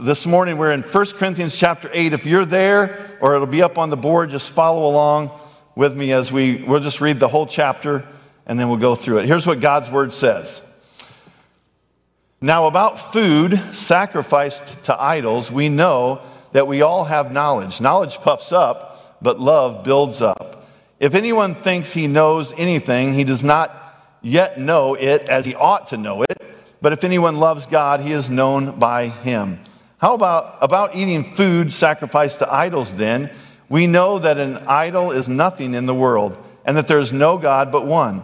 this morning we're in 1 Corinthians chapter 8. If you're there, or it'll be up on the board, just follow along with me as we, we'll just read the whole chapter and then we'll go through it. Here's what God's word says. Now, about food sacrificed to idols, we know that we all have knowledge. Knowledge puffs up, but love builds up. If anyone thinks he knows anything, he does not yet know it as he ought to know it. But if anyone loves God, he is known by him. How about, about eating food sacrificed to idols then? We know that an idol is nothing in the world and that there is no God but one.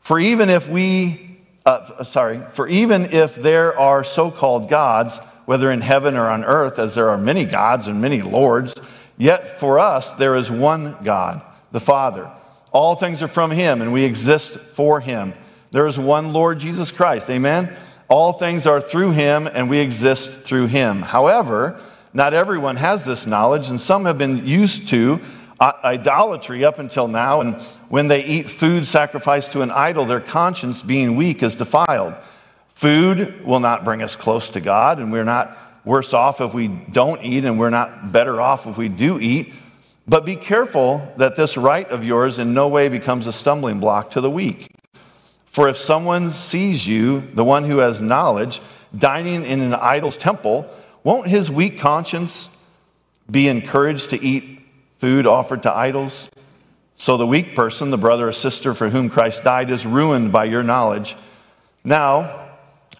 For even if we, uh, sorry, for even if there are so called gods, whether in heaven or on earth, as there are many gods and many lords, yet for us there is one God, the Father. All things are from him, and we exist for him. There is one Lord Jesus Christ. Amen? All things are through him, and we exist through him. However, not everyone has this knowledge, and some have been used to uh, idolatry up until now. And when they eat food sacrificed to an idol, their conscience, being weak, is defiled. Food will not bring us close to God, and we're not worse off if we don't eat, and we're not better off if we do eat. But be careful that this right of yours in no way becomes a stumbling block to the weak. For if someone sees you, the one who has knowledge, dining in an idol's temple, won't his weak conscience be encouraged to eat food offered to idols? So the weak person, the brother or sister for whom Christ died, is ruined by your knowledge. Now,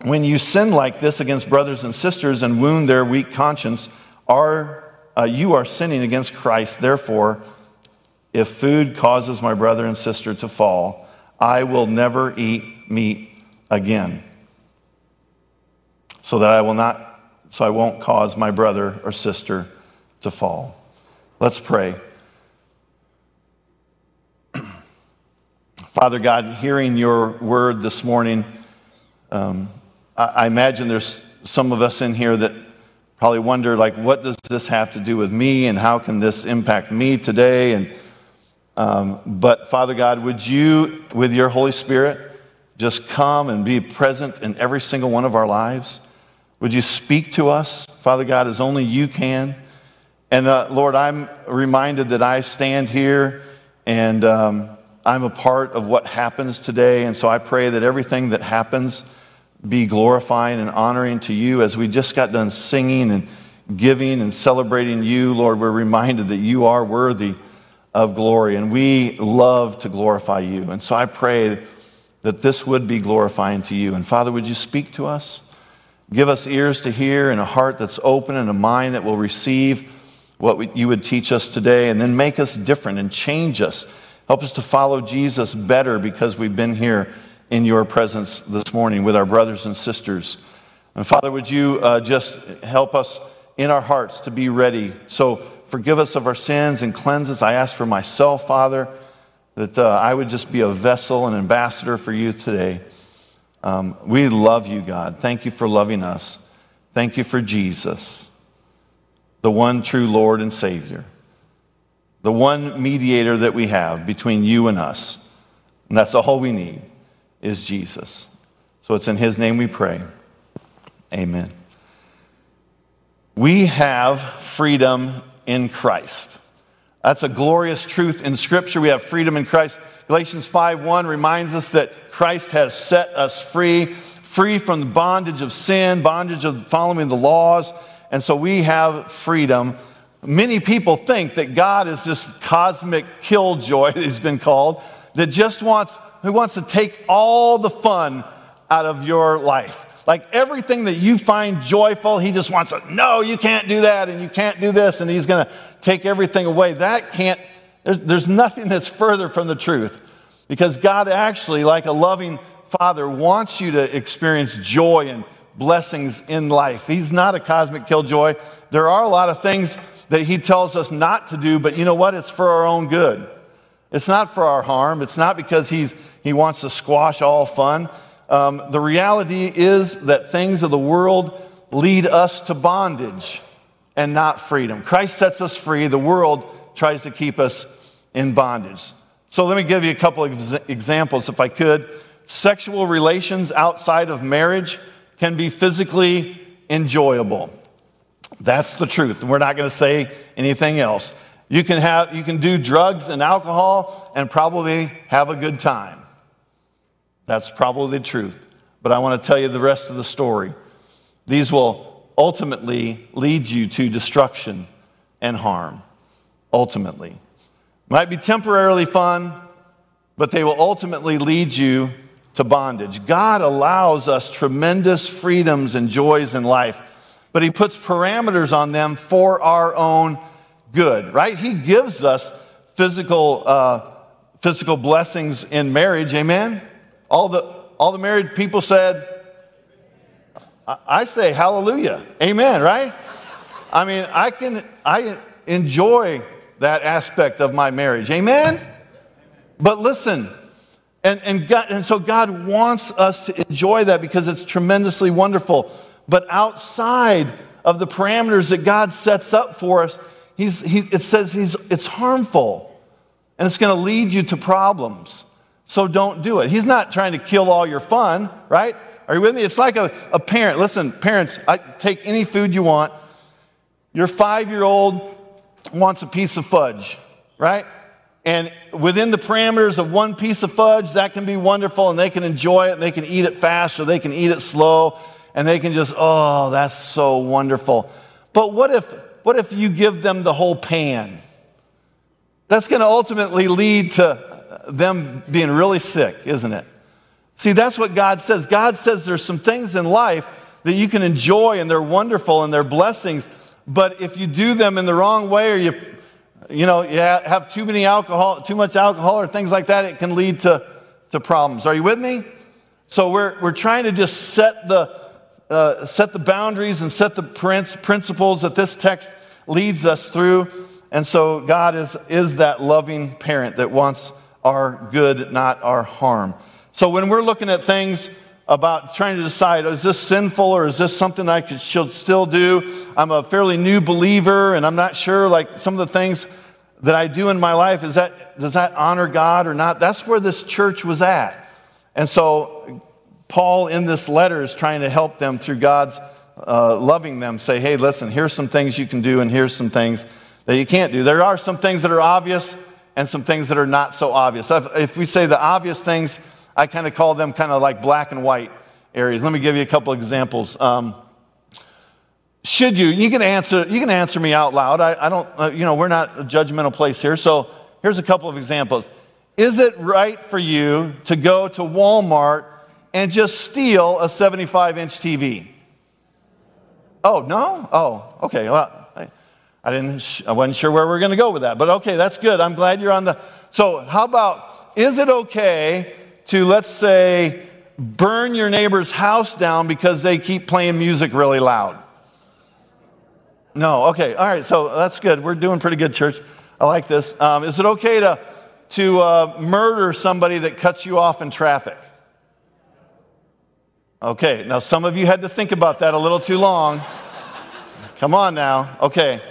when you sin like this against brothers and sisters and wound their weak conscience, are, uh, you are sinning against Christ. Therefore, if food causes my brother and sister to fall, I will never eat meat again, so that I will not, so I won't cause my brother or sister to fall. Let's pray. Father God, hearing your word this morning, um, I, I imagine there's some of us in here that probably wonder, like, what does this have to do with me, and how can this impact me today? And um, but Father God, would you, with your Holy Spirit, just come and be present in every single one of our lives? Would you speak to us, Father God, as only you can? And uh, Lord, I'm reminded that I stand here and um, I'm a part of what happens today. And so I pray that everything that happens be glorifying and honoring to you as we just got done singing and giving and celebrating you. Lord, we're reminded that you are worthy of glory, and we love to glorify you. And so I pray that this would be glorifying to you. And Father, would you speak to us? Give us ears to hear and a heart that's open and a mind that will receive what you would teach us today, and then make us different and change us. Help us to follow Jesus better because we've been here in your presence this morning with our brothers and sisters. And Father, would you uh, just help us in our hearts to be ready? So, forgive us of our sins and cleanse us. I ask for myself, Father, that uh, I would just be a vessel, an ambassador for you today. Um, we love you, God. Thank you for loving us. Thank you for Jesus, the one true Lord and Savior, the one mediator that we have between you and us. And that's all we need is Jesus. So it's in his name we pray. Amen. We have freedom in Christ. That's a glorious truth in Scripture. We have freedom in Christ. Galatians 5:1 reminds us that Christ has set us free, free from the bondage of sin, bondage of following the laws, and so we have freedom. Many people think that God is this cosmic killjoy that he's been called, that just wants, who wants to take all the fun out of your life. Like everything that you find joyful, he just wants to, no, you can't do that and you can't do this, and he's going to take everything away. That can't, there's, there's nothing that's further from the truth. Because God actually, like a loving father, wants you to experience joy and blessings in life. He's not a cosmic killjoy. There are a lot of things that he tells us not to do, but you know what? It's for our own good. It's not for our harm. It's not because he's, he wants to squash all fun. Um, the reality is that things of the world lead us to bondage and not freedom. Christ sets us free, the world tries to keep us in bondage. So let me give you a couple of examples, if I could. Sexual relations outside of marriage can be physically enjoyable. That's the truth. We're not going to say anything else. You can, have, you can do drugs and alcohol and probably have a good time. That's probably the truth. But I want to tell you the rest of the story. These will ultimately lead you to destruction and harm. Ultimately. Might be temporarily fun, but they will ultimately lead you to bondage. God allows us tremendous freedoms and joys in life, but He puts parameters on them for our own good, right? He gives us physical, uh, physical blessings in marriage, amen? All the, all the married people said, I say hallelujah, amen, right? I mean, I can, I enjoy that aspect of my marriage, amen? But listen, and, and, God, and so God wants us to enjoy that because it's tremendously wonderful. But outside of the parameters that God sets up for us, he's, he, it says he's, it's harmful and it's going to lead you to problems. So don't do it. He's not trying to kill all your fun, right? Are you with me? It's like a, a parent. Listen, parents, I, take any food you want. Your five year old wants a piece of fudge, right? And within the parameters of one piece of fudge, that can be wonderful and they can enjoy it and they can eat it fast or they can eat it slow and they can just, oh, that's so wonderful. But what if, what if you give them the whole pan? That's going to ultimately lead to them being really sick, isn't it? See, that's what God says. God says there's some things in life that you can enjoy and they're wonderful and they're blessings, but if you do them in the wrong way or you you know, you have too many alcohol, too much alcohol or things like that, it can lead to, to problems. Are you with me? So we're, we're trying to just set the, uh, set the boundaries and set the principles that this text leads us through. And so God is, is that loving parent that wants our good, not our harm. So when we're looking at things about trying to decide, is this sinful or is this something I could, should still do? I'm a fairly new believer and I'm not sure, like some of the things that I do in my life, is that, does that honor God or not? That's where this church was at. And so Paul in this letter is trying to help them through God's uh, loving them, say, hey, listen, here's some things you can do and here's some things that you can't do. There are some things that are obvious and some things that are not so obvious. If we say the obvious things, I kind of call them kind of like black and white areas. Let me give you a couple examples. Um, should you, you can answer, you can answer me out loud. I, I don't, uh, you know, we're not a judgmental place here. So here's a couple of examples. Is it right for you to go to Walmart and just steal a 75 inch TV? Oh, no? Oh, okay. Well, I, didn't, I wasn't sure where we are going to go with that, but okay, that's good. I'm glad you're on the. So, how about, is it okay to, let's say, burn your neighbor's house down because they keep playing music really loud? No, okay, all right, so that's good. We're doing pretty good, church. I like this. Um, is it okay to, to uh, murder somebody that cuts you off in traffic? Okay, now some of you had to think about that a little too long. Come on now. Okay.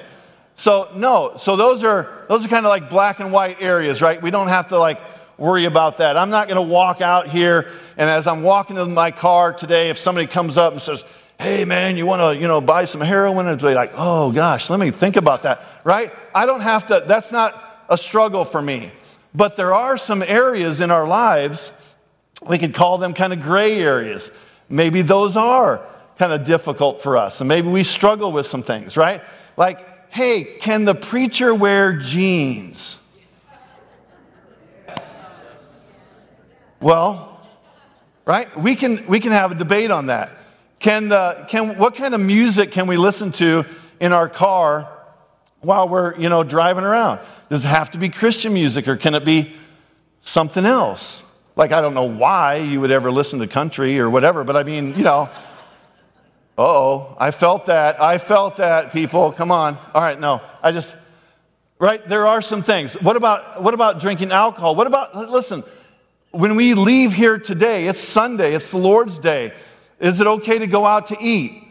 So no, so those are those are kind of like black and white areas, right? We don't have to like worry about that. I'm not going to walk out here and as I'm walking in my car today, if somebody comes up and says, hey man, you want to, you know, buy some heroin? And be like, oh gosh, let me think about that, right? I don't have to, that's not a struggle for me. But there are some areas in our lives, we could call them kind of gray areas. Maybe those are kind of difficult for us. And maybe we struggle with some things, right? Like, hey, can the preacher wear jeans? Well, right? We can, we can have a debate on that. Can the, can, what kind of music can we listen to in our car while we're, you know, driving around? Does it have to be Christian music or can it be something else? Like, I don't know why you would ever listen to country or whatever, but I mean, you know, oh, I felt that. I felt that, people. Come on. All right, no. I just, right? There are some things. What about, what about drinking alcohol? What about, listen, when we leave here today, it's Sunday, it's the Lord's Day. Is it okay to go out to eat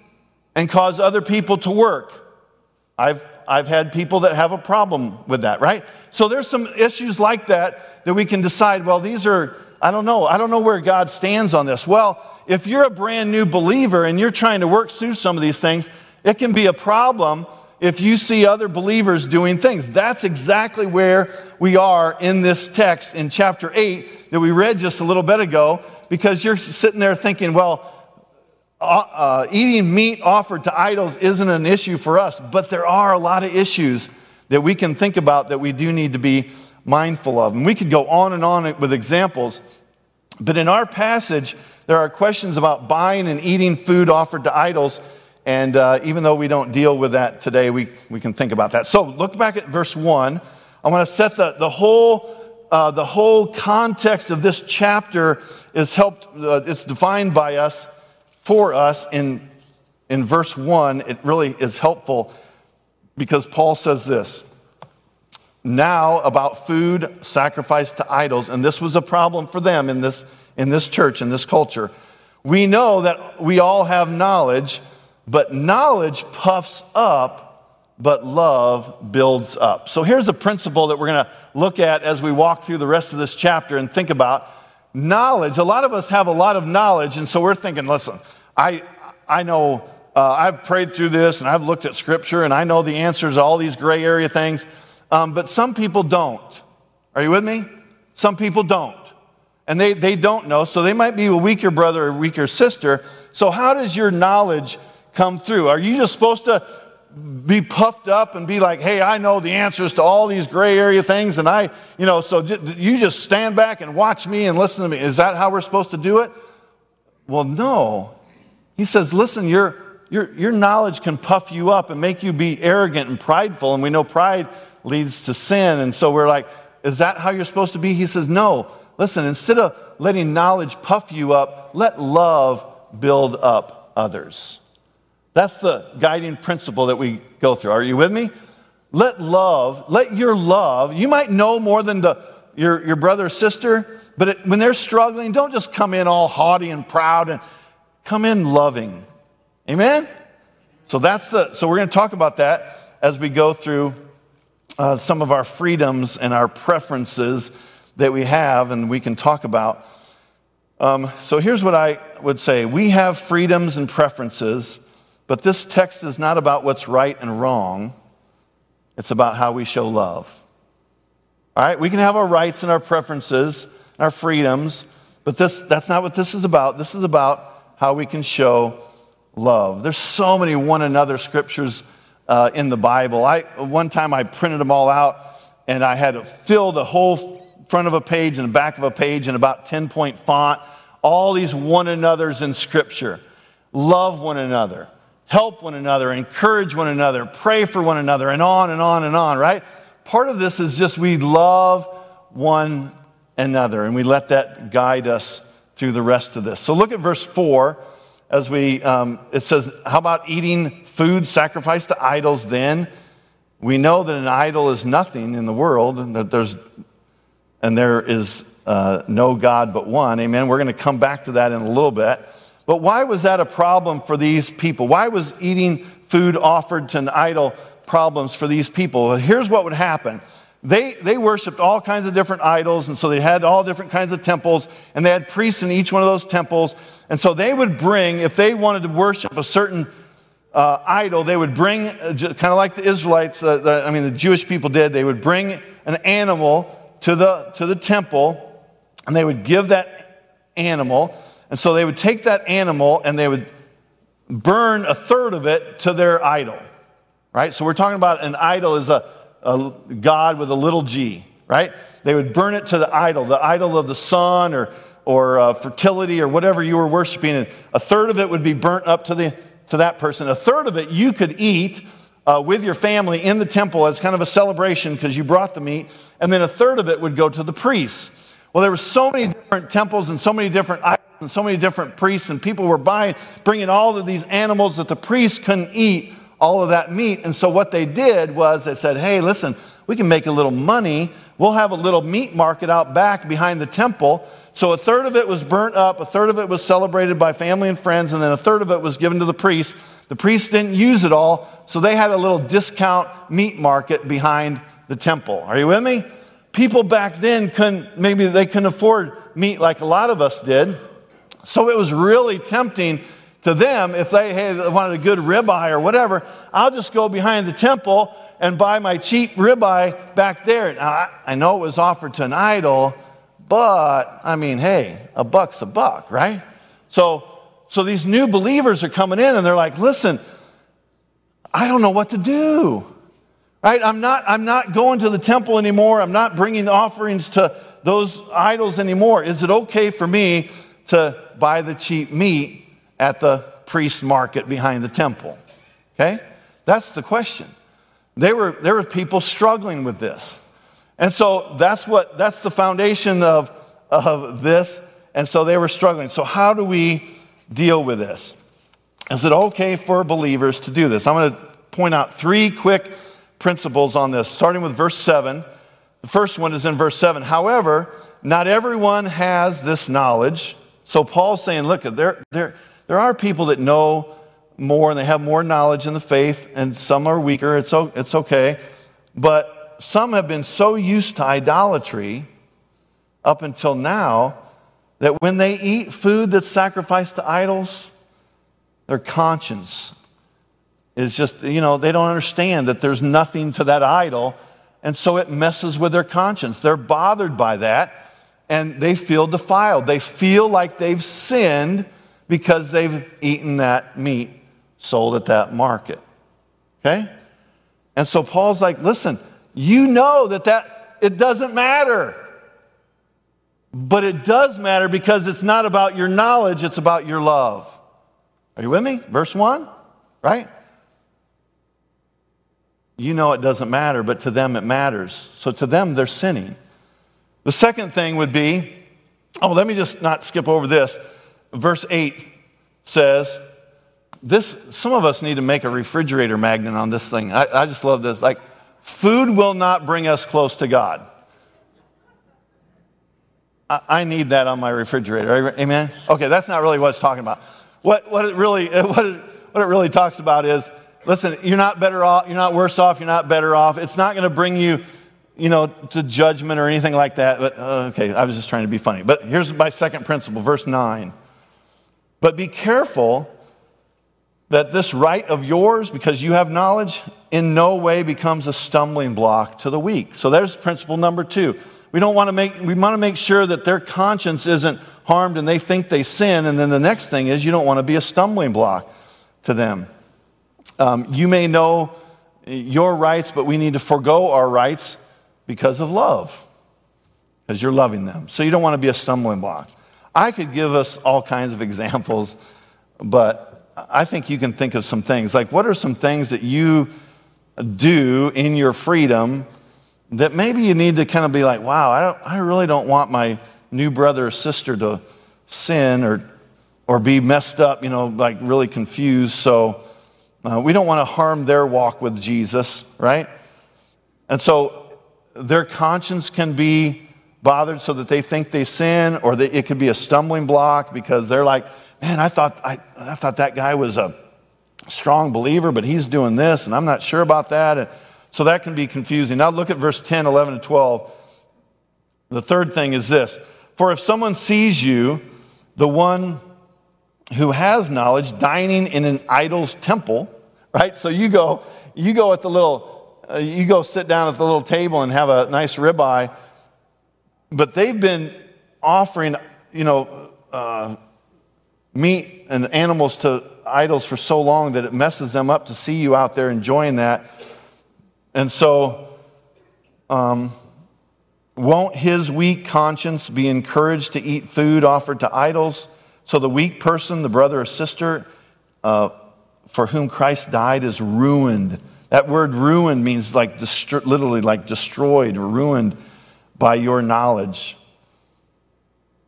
and cause other people to work? I've, I've had people that have a problem with that, right? So there's some issues like that that we can decide, well, these are, I don't know, I don't know where God stands on this. Well, if you're a brand new believer and you're trying to work through some of these things, It can be a problem if you see other believers doing things. That's exactly where we are in this text in chapter 8 that we read just a little bit ago, because you're sitting there thinking, well, uh, uh, eating meat offered to idols isn't an issue for us, but there are a lot of issues that we can think about that we do need to be mindful of. And we could go on and on with examples, but in our passage, there are questions about buying and eating food offered to idols. And uh, even though we don't deal with that today, we, we can think about that. So look back at verse 1. I want to set the, the, whole, uh, the whole context of this chapter is helped, uh, it's defined by us, for us in, in verse 1. It really is helpful because Paul says this now about food sacrificed to idols, and this was a problem for them in this, in this church, in this culture. We know that we all have knowledge, but knowledge puffs up, but love builds up. So here's a principle that we're going to look at as we walk through the rest of this chapter and think about knowledge. A lot of us have a lot of knowledge, and so we're thinking, listen, I, I know uh, I've prayed through this and I've looked at scripture and I know the answers to all these gray area things, um, but some people don't. Are you with me? Some people don't. And they, they don't know, so they might be a weaker brother or weaker sister. So, how does your knowledge come through? Are you just supposed to be puffed up and be like, hey, I know the answers to all these gray area things, and I, you know, so you just stand back and watch me and listen to me. Is that how we're supposed to do it? Well, no. He says, listen, your, your, your knowledge can puff you up and make you be arrogant and prideful, and we know pride leads to sin. And so we're like, is that how you're supposed to be? He says, no. Listen, instead of letting knowledge puff you up, let love build up others. That's the guiding principle that we go through. Are you with me? Let love, let your love, you might know more than the, your, your brother or sister, but it, when they're struggling, don't just come in all haughty and proud and come in loving. Amen? So that's the, so we're going to talk about that as we go through uh, some of our freedoms and our preferences that we have and we can talk about. Um, so here's what I would say we have freedoms and preferences, but this text is not about what's right and wrong, it's about how we show love. All right, we can have our rights and our preferences, and our freedoms, but this, that's not what this is about. This is about how we can show love. There's so many one another scriptures uh, in the Bible. I, one time I printed them all out and I had to fill the whole front of a page and the back of a page in about 10 point font. All these one another's in Scripture. Love one another, help one another, encourage one another, pray for one another, and on and on and on, right? Part of this is just we love one another and we let that guide us through the rest of this. So look at verse 4 as we, um, it says, How about eating food sacrificed to idols then? We know that an idol is nothing in the world, and that there's, and there is uh, no God but one. Amen. We're going to come back to that in a little bit. But why was that a problem for these people? Why was eating food offered to an idol problems for these people? Here's what would happen they, they worshiped all kinds of different idols, and so they had all different kinds of temples, and they had priests in each one of those temples. And so they would bring, if they wanted to worship a certain uh, idol, they would bring, uh, kind of like the Israelites, uh, the, I mean, the Jewish people did, they would bring an animal to the, to the temple, and they would give that animal. And so they would take that animal and they would burn a third of it to their idol, right? So we're talking about an idol is a a God with a little g, right? They would burn it to the idol, the idol of the sun or, or uh, fertility or whatever you were worshiping. And a third of it would be burnt up to, the, to that person. A third of it you could eat uh, with your family in the temple as kind of a celebration because you brought the meat. And then a third of it would go to the priests. Well, there were so many different temples and so many different idols and so many different priests, and people were buying, bringing all of these animals that the priests couldn't eat all of that meat. And so what they did was they said, hey, listen, we can make a little money. We'll have a little meat market out back behind the temple. So a third of it was burnt up, a third of it was celebrated by family and friends, and then a third of it was given to the priests. The priests didn't use it all, so they had a little discount meat market behind the temple. Are you with me? People back then couldn't, maybe they couldn't afford meat like a lot of us did. So it was really tempting to them, if they hey, wanted a good ribeye or whatever, I'll just go behind the temple and buy my cheap ribeye back there. Now, I, I know it was offered to an idol, but I mean, hey, a buck's a buck, right? So, so these new believers are coming in and they're like, listen, I don't know what to do. Right? I'm not, I'm not going to the temple anymore. I'm not bringing offerings to those idols anymore. Is it okay for me to buy the cheap meat at the priest market behind the temple? Okay? That's the question. There were, there were people struggling with this. And so that's what that's the foundation of, of this. And so they were struggling. So how do we deal with this? Is it okay for believers to do this? I'm going to point out three quick principles on this, starting with verse 7. The first one is in verse 7. However, not everyone has this knowledge. So Paul's saying, look, there, there, there are people that know more and they have more knowledge in the faith, and some are weaker. It's, it's okay. But some have been so used to idolatry up until now that when they eat food that's sacrificed to idols, their conscience is just, you know, they don't understand that there's nothing to that idol. And so it messes with their conscience. They're bothered by that and they feel defiled. They feel like they've sinned because they've eaten that meat sold at that market. Okay? And so Paul's like, listen, you know that, that it doesn't matter. But it does matter because it's not about your knowledge, it's about your love. Are you with me? Verse 1, right? you know it doesn't matter, but to them it matters. So to them, they're sinning. The second thing would be oh, let me just not skip over this. Verse 8 says, this, some of us need to make a refrigerator magnet on this thing. I, I just love this. Like, food will not bring us close to God. I, I need that on my refrigerator. Amen? Okay, that's not really what it's talking about. What, what, it really, what, it, what it really talks about is Listen, you're not better off, you're not worse off, you're not better off. It's not going to bring you, you know, to judgment or anything like that. But uh, okay, I was just trying to be funny. But here's my second principle, verse 9. But be careful that this right of yours, because you have knowledge, in no way becomes a stumbling block to the weak. So there's principle number two. We don't want to make, we want to make sure that their conscience isn't harmed and they think they sin. And then the next thing is you don't want to be a stumbling block to them. Um, you may know your rights, but we need to forego our rights because of love, because you're loving them. So you don't want to be a stumbling block. I could give us all kinds of examples, but I think you can think of some things. Like, what are some things that you do in your freedom that maybe you need to kind of be like, wow, I, I really don't want my new brother or sister to sin or, or be messed up, you know, like really confused. So uh, we don't want to harm their walk with Jesus, right? And so their conscience can be bothered so that they think they sin, or that it could be a stumbling block because they're like, man, I thought, I, I thought that guy was a strong believer, but he's doing this, and I'm not sure about that. And so that can be confusing. Now look at verse 10, 11, and 12. The third thing is this For if someone sees you, the one who has knowledge dining in an idol's temple, right? So you go, you go at the little, uh, you go sit down at the little table and have a nice ribeye, but they've been offering, you know, uh, meat and animals to idols for so long that it messes them up to see you out there enjoying that. And so, um, won't his weak conscience be encouraged to eat food offered to idols? So the weak person, the brother or sister uh, for whom Christ died, is ruined. That word ruined means like dest- literally like destroyed or ruined by your knowledge.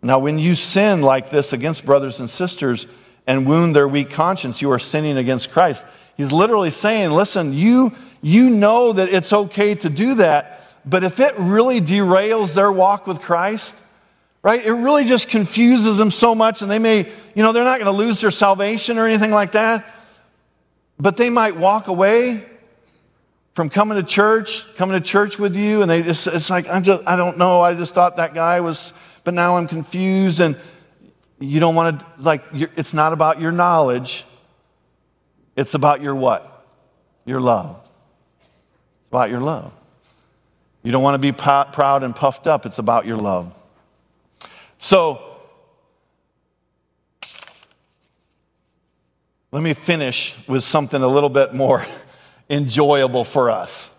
Now, when you sin like this against brothers and sisters and wound their weak conscience, you are sinning against Christ. He's literally saying, listen, you, you know that it's okay to do that, but if it really derails their walk with Christ, right? It really just confuses them so much, and they may, you know, they're not going to lose their salvation or anything like that, but they might walk away from coming to church, coming to church with you, and they just, it's like, I'm just, I don't know, I just thought that guy was, but now I'm confused. And you don't want to, like, it's not about your knowledge. It's about your what? Your love. It's about your love. You don't want to be proud and puffed up. It's about your love. So, let me finish with something a little bit more enjoyable for us.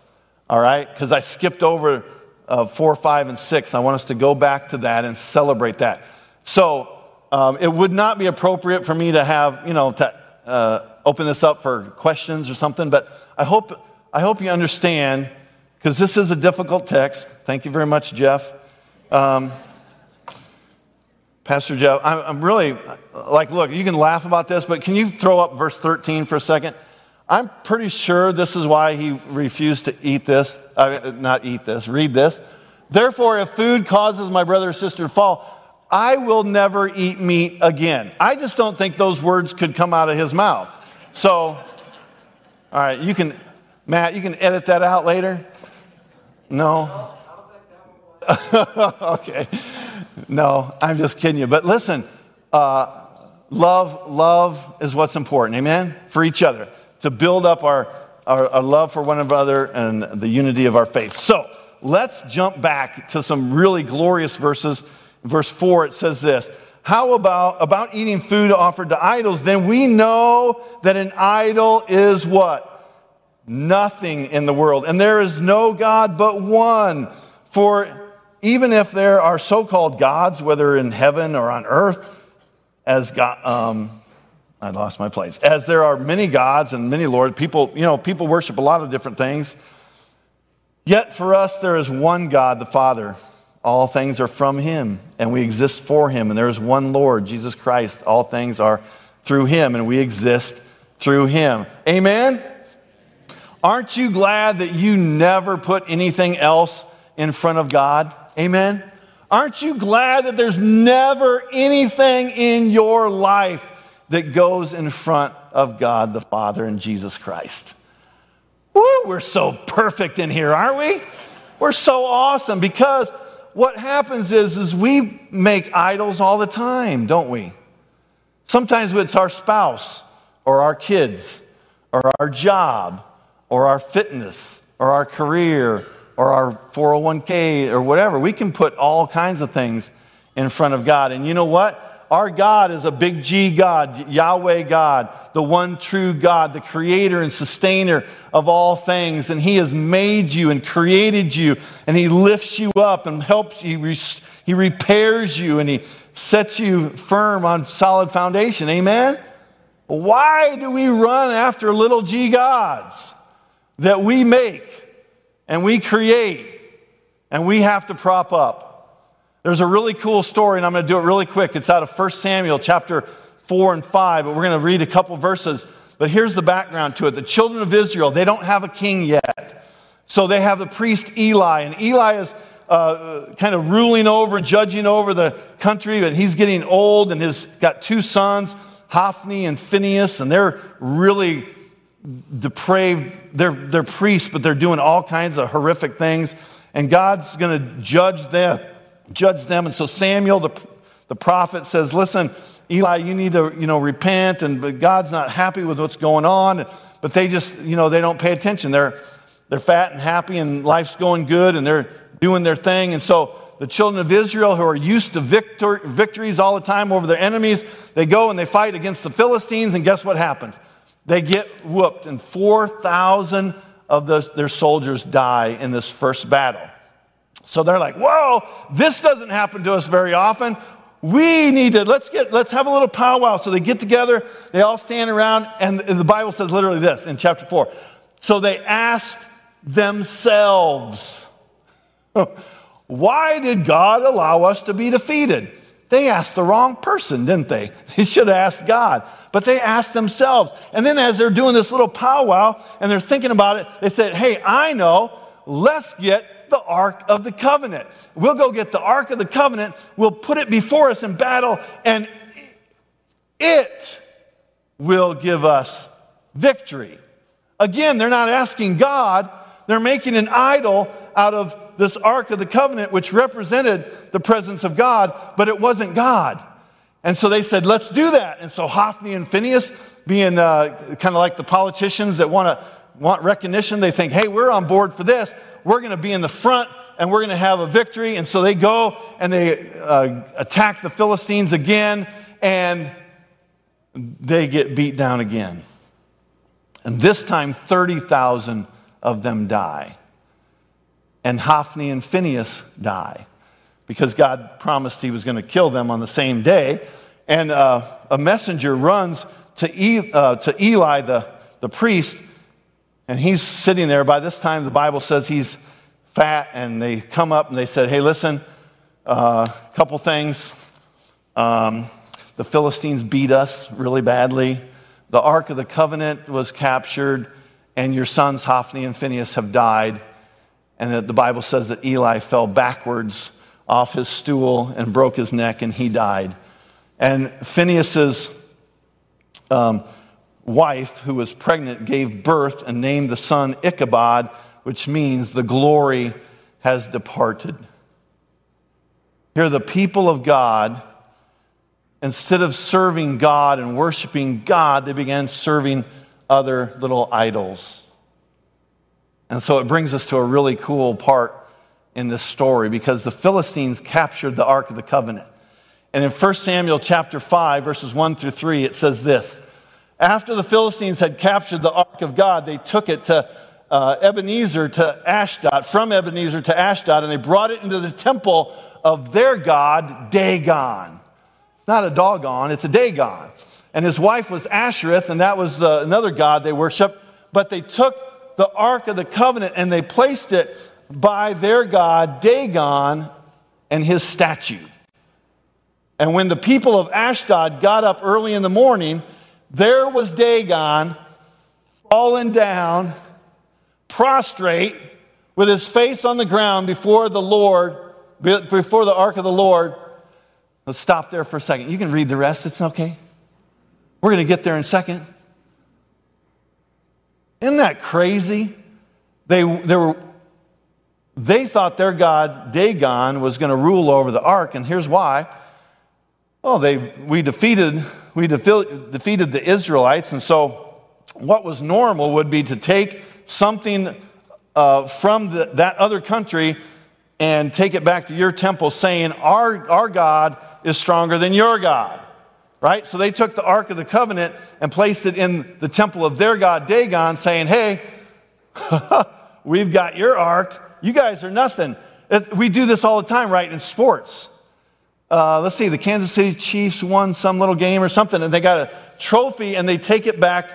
All right? Because I skipped over uh, four, five, and six. I want us to go back to that and celebrate that. So, um, it would not be appropriate for me to have, you know, to uh, open this up for questions or something, but I hope, I hope you understand, because this is a difficult text. Thank you very much, Jeff. Um, Pastor Jeff, I'm really like, look, you can laugh about this, but can you throw up verse 13 for a second? I'm pretty sure this is why he refused to eat this, uh, not eat this, read this. Therefore, if food causes my brother or sister to fall, I will never eat meat again. I just don't think those words could come out of his mouth. So, all right, you can, Matt, you can edit that out later? No? okay. No, I'm just kidding you. But listen, uh, love, love is what's important. Amen? For each other. To build up our, our, our love for one another and the unity of our faith. So let's jump back to some really glorious verses. Verse 4, it says this. How about, about eating food offered to idols? Then we know that an idol is what? Nothing in the world. And there is no God but one. For even if there are so called gods, whether in heaven or on earth, as God, um, I lost my place. As there are many gods and many lords, people, you know, people worship a lot of different things. Yet for us, there is one God, the Father. All things are from Him, and we exist for Him. And there is one Lord, Jesus Christ. All things are through Him, and we exist through Him. Amen? Aren't you glad that you never put anything else in front of God? Amen? Aren't you glad that there's never anything in your life that goes in front of God the Father and Jesus Christ? Woo, we're so perfect in here, aren't we? We're so awesome because what happens is, is we make idols all the time, don't we? Sometimes it's our spouse or our kids or our job or our fitness or our career or our 401k or whatever. We can put all kinds of things in front of God. And you know what? Our God is a big G God, Yahweh God, the one true God, the creator and sustainer of all things. And He has made you and created you, and He lifts you up and helps you. He repairs you, and He sets you firm on solid foundation. Amen? Why do we run after little G gods that we make? and we create and we have to prop up. There's a really cool story, and I'm going to do it really quick. It's out of 1 Samuel chapter 4 and 5, but we're going to read a couple verses. But here's the background to it. The children of Israel, they don't have a king yet. So they have the priest Eli, and Eli is uh, kind of ruling over and judging over the country, but he's getting old and has got two sons, Hophni and Phineas, and they're really depraved, they're, they're priests, but they're doing all kinds of horrific things. And God's going to judge them, judge them. And so Samuel, the, the prophet, says, listen, Eli, you need to, you know, repent. And but God's not happy with what's going on. But they just, you know, they don't pay attention. They're, they're fat and happy and life's going good and they're doing their thing. And so the children of Israel who are used to victor, victories all the time over their enemies, they go and they fight against the Philistines. And guess what happens? They get whooped, and 4,000 of the, their soldiers die in this first battle. So they're like, whoa, this doesn't happen to us very often. We need to, let's get, let's have a little powwow. So they get together, they all stand around, and the Bible says literally this in chapter 4. So they asked themselves, why did God allow us to be defeated? They asked the wrong person, didn't they? They should have asked God, but they asked themselves. And then, as they're doing this little powwow and they're thinking about it, they said, Hey, I know, let's get the Ark of the Covenant. We'll go get the Ark of the Covenant, we'll put it before us in battle, and it will give us victory. Again, they're not asking God, they're making an idol out of this Ark of the Covenant, which represented the presence of God, but it wasn't God. And so they said, let's do that. And so Hophni and Phineas, being uh, kind of like the politicians that want to want recognition, they think, hey, we're on board for this. We're going to be in the front and we're going to have a victory. And so they go and they uh, attack the Philistines again and they get beat down again. And this time, 30,000 of them die. And Hophni and Phineas die because God promised he was going to kill them on the same day. And uh, a messenger runs to, e- uh, to Eli, the, the priest, and he's sitting there. By this time, the Bible says he's fat, and they come up and they said, Hey, listen, a uh, couple things. Um, the Philistines beat us really badly. The Ark of the Covenant was captured, and your sons Hophni and Phineas have died. And the Bible says that Eli fell backwards off his stool and broke his neck, and he died. And Phineas's um, wife, who was pregnant, gave birth and named the son Ichabod, which means the glory has departed. Here, the people of God, instead of serving God and worshiping God, they began serving other little idols. And so it brings us to a really cool part in this story because the Philistines captured the Ark of the Covenant. And in 1 Samuel chapter 5, verses 1 through 3, it says this After the Philistines had captured the Ark of God, they took it to uh, Ebenezer to Ashdod, from Ebenezer to Ashdod, and they brought it into the temple of their god, Dagon. It's not a doggone, it's a Dagon. And his wife was Ashereth, and that was the, another god they worshiped. But they took the Ark of the Covenant and they placed it by their god Dagon and his statue. And when the people of Ashdod got up early in the morning, there was Dagon fallen down, prostrate, with his face on the ground before the Lord, before the ark of the Lord. Let's stop there for a second. You can read the rest, it's okay. We're going to get there in a second. Isn't that crazy? They, they were they thought their god, Dagon, was going to rule over the ark, and here's why. Well, they, we, defeated, we defeated the Israelites, and so what was normal would be to take something uh, from the, that other country and take it back to your temple, saying, our, our God is stronger than your God. Right? So they took the Ark of the Covenant and placed it in the temple of their God, Dagon, saying, Hey, we've got your Ark you guys are nothing. We do this all the time, right, in sports. Uh, let's see, the Kansas City Chiefs won some little game or something, and they got a trophy and they take it back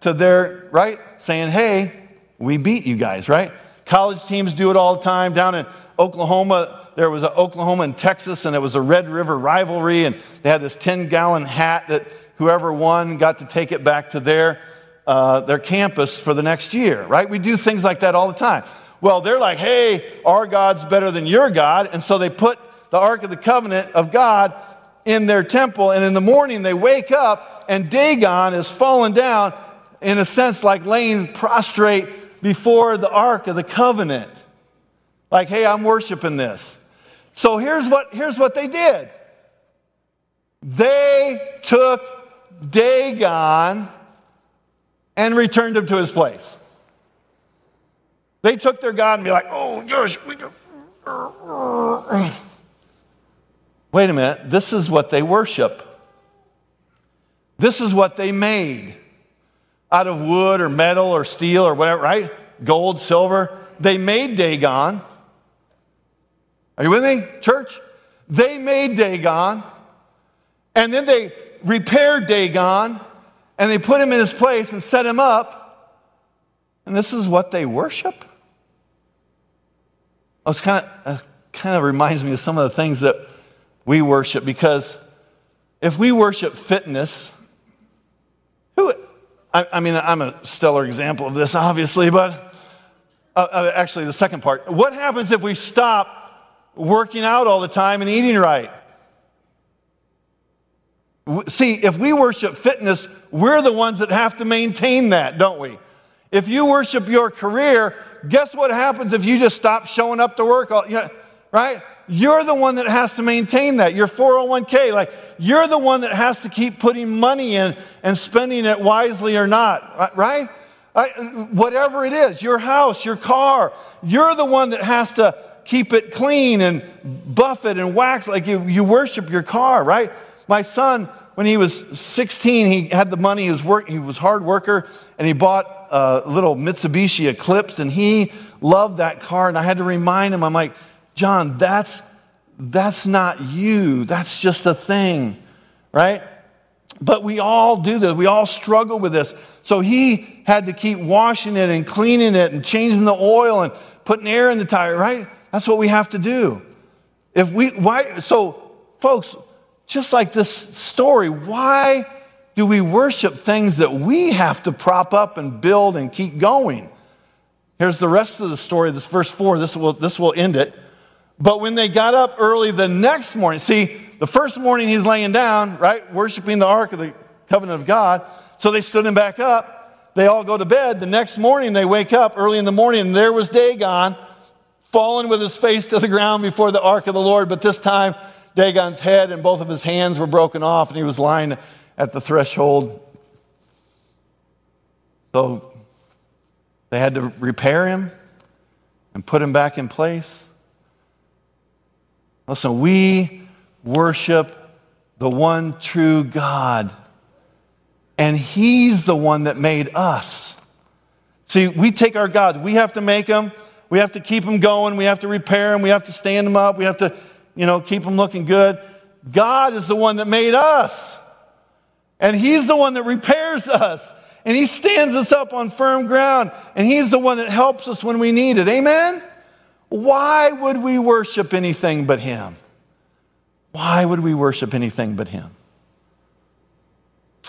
to their, right, saying, hey, we beat you guys, right? College teams do it all the time. Down in Oklahoma, there was Oklahoma and Texas, and it was a Red River rivalry, and they had this 10 gallon hat that whoever won got to take it back to their, uh, their campus for the next year, right? We do things like that all the time. Well, they're like, hey, our God's better than your God. And so they put the Ark of the Covenant of God in their temple. And in the morning, they wake up, and Dagon is fallen down, in a sense, like laying prostrate before the Ark of the Covenant. Like, hey, I'm worshiping this. So here's what, here's what they did they took Dagon and returned him to his place. They took their God and be like, oh, gosh, we can. Wait a minute, this is what they worship. This is what they made out of wood or metal or steel or whatever, right? Gold, silver. They made Dagon. Are you with me, church? They made Dagon, and then they repaired Dagon, and they put him in his place and set him up, and this is what they worship? Oh, It's kind of, uh, kind of reminds me of some of the things that we worship because if we worship fitness, who, I, I mean, I'm a stellar example of this, obviously, but uh, uh, actually, the second part. What happens if we stop working out all the time and eating right? See, if we worship fitness, we're the ones that have to maintain that, don't we? If you worship your career, guess what happens if you just stop showing up to work? All, you know, right? You're the one that has to maintain that. Your 401k, like you're the one that has to keep putting money in and spending it wisely or not, uh, right? I, whatever it is, your house, your car, you're the one that has to keep it clean and buff it and wax like you, you worship your car, right? My son, when he was 16, he had the money, he was, work, he was hard worker, and he bought a little Mitsubishi Eclipse, and he loved that car. And I had to remind him, I'm like, John, that's, that's not you. That's just a thing, right? But we all do this. We all struggle with this. So he had to keep washing it and cleaning it and changing the oil and putting air in the tire, right? That's what we have to do. If we, why, so folks, just like this story, why do we worship things that we have to prop up and build and keep going? Here's the rest of the story, this verse 4, this will, this will end it. But when they got up early the next morning, see, the first morning he's laying down, right, worshiping the ark of the covenant of God. So they stood him back up. They all go to bed. The next morning they wake up early in the morning, and there was Dagon fallen with his face to the ground before the ark of the Lord. But this time, Dagon's head and both of his hands were broken off, and he was lying at the threshold. So they had to repair him and put him back in place. Listen, we worship the one true God, and He's the one that made us. See, we take our gods, we have to make them, we have to keep them going, we have to repair them, we have to stand them up, we have to, you know, keep them looking good. God is the one that made us, and He's the one that repairs us. And he stands us up on firm ground, and he's the one that helps us when we need it. Amen? Why would we worship anything but Him? Why would we worship anything but Him?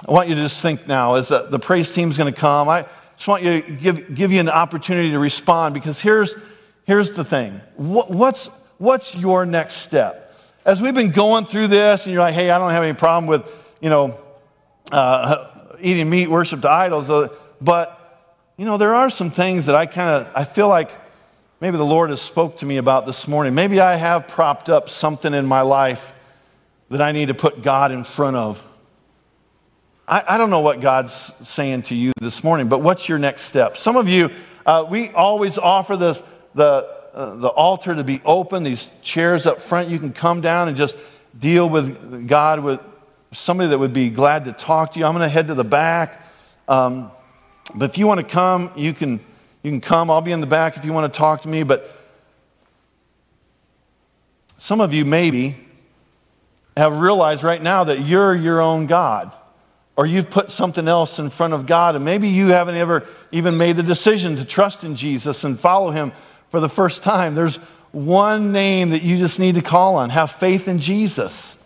I want you to just think now as the praise team's going to come. I just want you to give, give you an opportunity to respond because here's, here's the thing. What, what's, what's your next step? As we've been going through this and you're like, hey, I don't have any problem with, you know, uh, eating meat, worship to idols, uh, but, you know, there are some things that I kind of, I feel like maybe the Lord has spoke to me about this morning. Maybe I have propped up something in my life that I need to put God in front of. I, I don't know what God's saying to you this morning, but what's your next step? Some of you, uh, we always offer this, the, uh, the altar to be open, these chairs up front. You can come down and just deal with God with somebody that would be glad to talk to you. I'm going to head to the back. Um, but if you want to come, you can you can come. I'll be in the back if you want to talk to me. But some of you maybe have realized right now that you're your own God, or you've put something else in front of God, and maybe you haven't ever even made the decision to trust in Jesus and follow Him for the first time. There's one name that you just need to call on have faith in Jesus,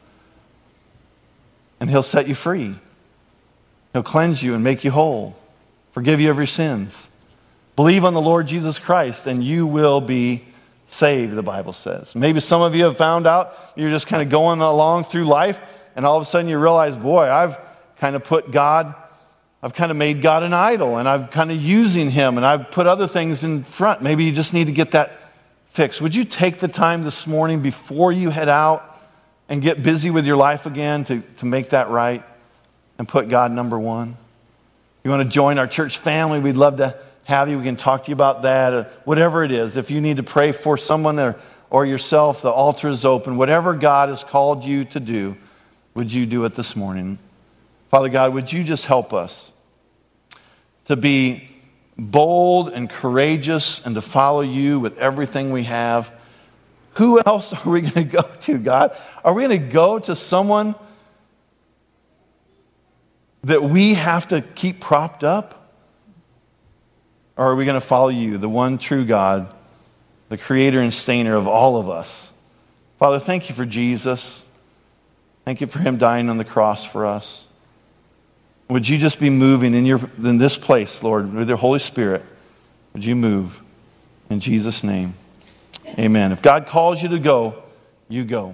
and He'll set you free. He'll cleanse you and make you whole, forgive you of your sins. Believe on the Lord Jesus Christ and you will be saved, the Bible says. Maybe some of you have found out you're just kind of going along through life and all of a sudden you realize, boy, I've kind of put God, I've kind of made God an idol and I'm kind of using Him and I've put other things in front. Maybe you just need to get that fixed. Would you take the time this morning before you head out and get busy with your life again to, to make that right and put God number one? You want to join our church family? We'd love to have you. We can talk to you about that, uh, whatever it is. If you need to pray for someone or, or yourself, the altar is open. Whatever God has called you to do, would you do it this morning? Father God, would you just help us to be bold and courageous and to follow you with everything we have? Who else are we going to go to, God? Are we going to go to someone that we have to keep propped up? Or are we going to follow you, the one true God, the creator and stainer of all of us? Father, thank you for Jesus. Thank you for him dying on the cross for us. Would you just be moving in, your, in this place, Lord, with your Holy Spirit? Would you move? In Jesus' name, amen. If God calls you to go, you go.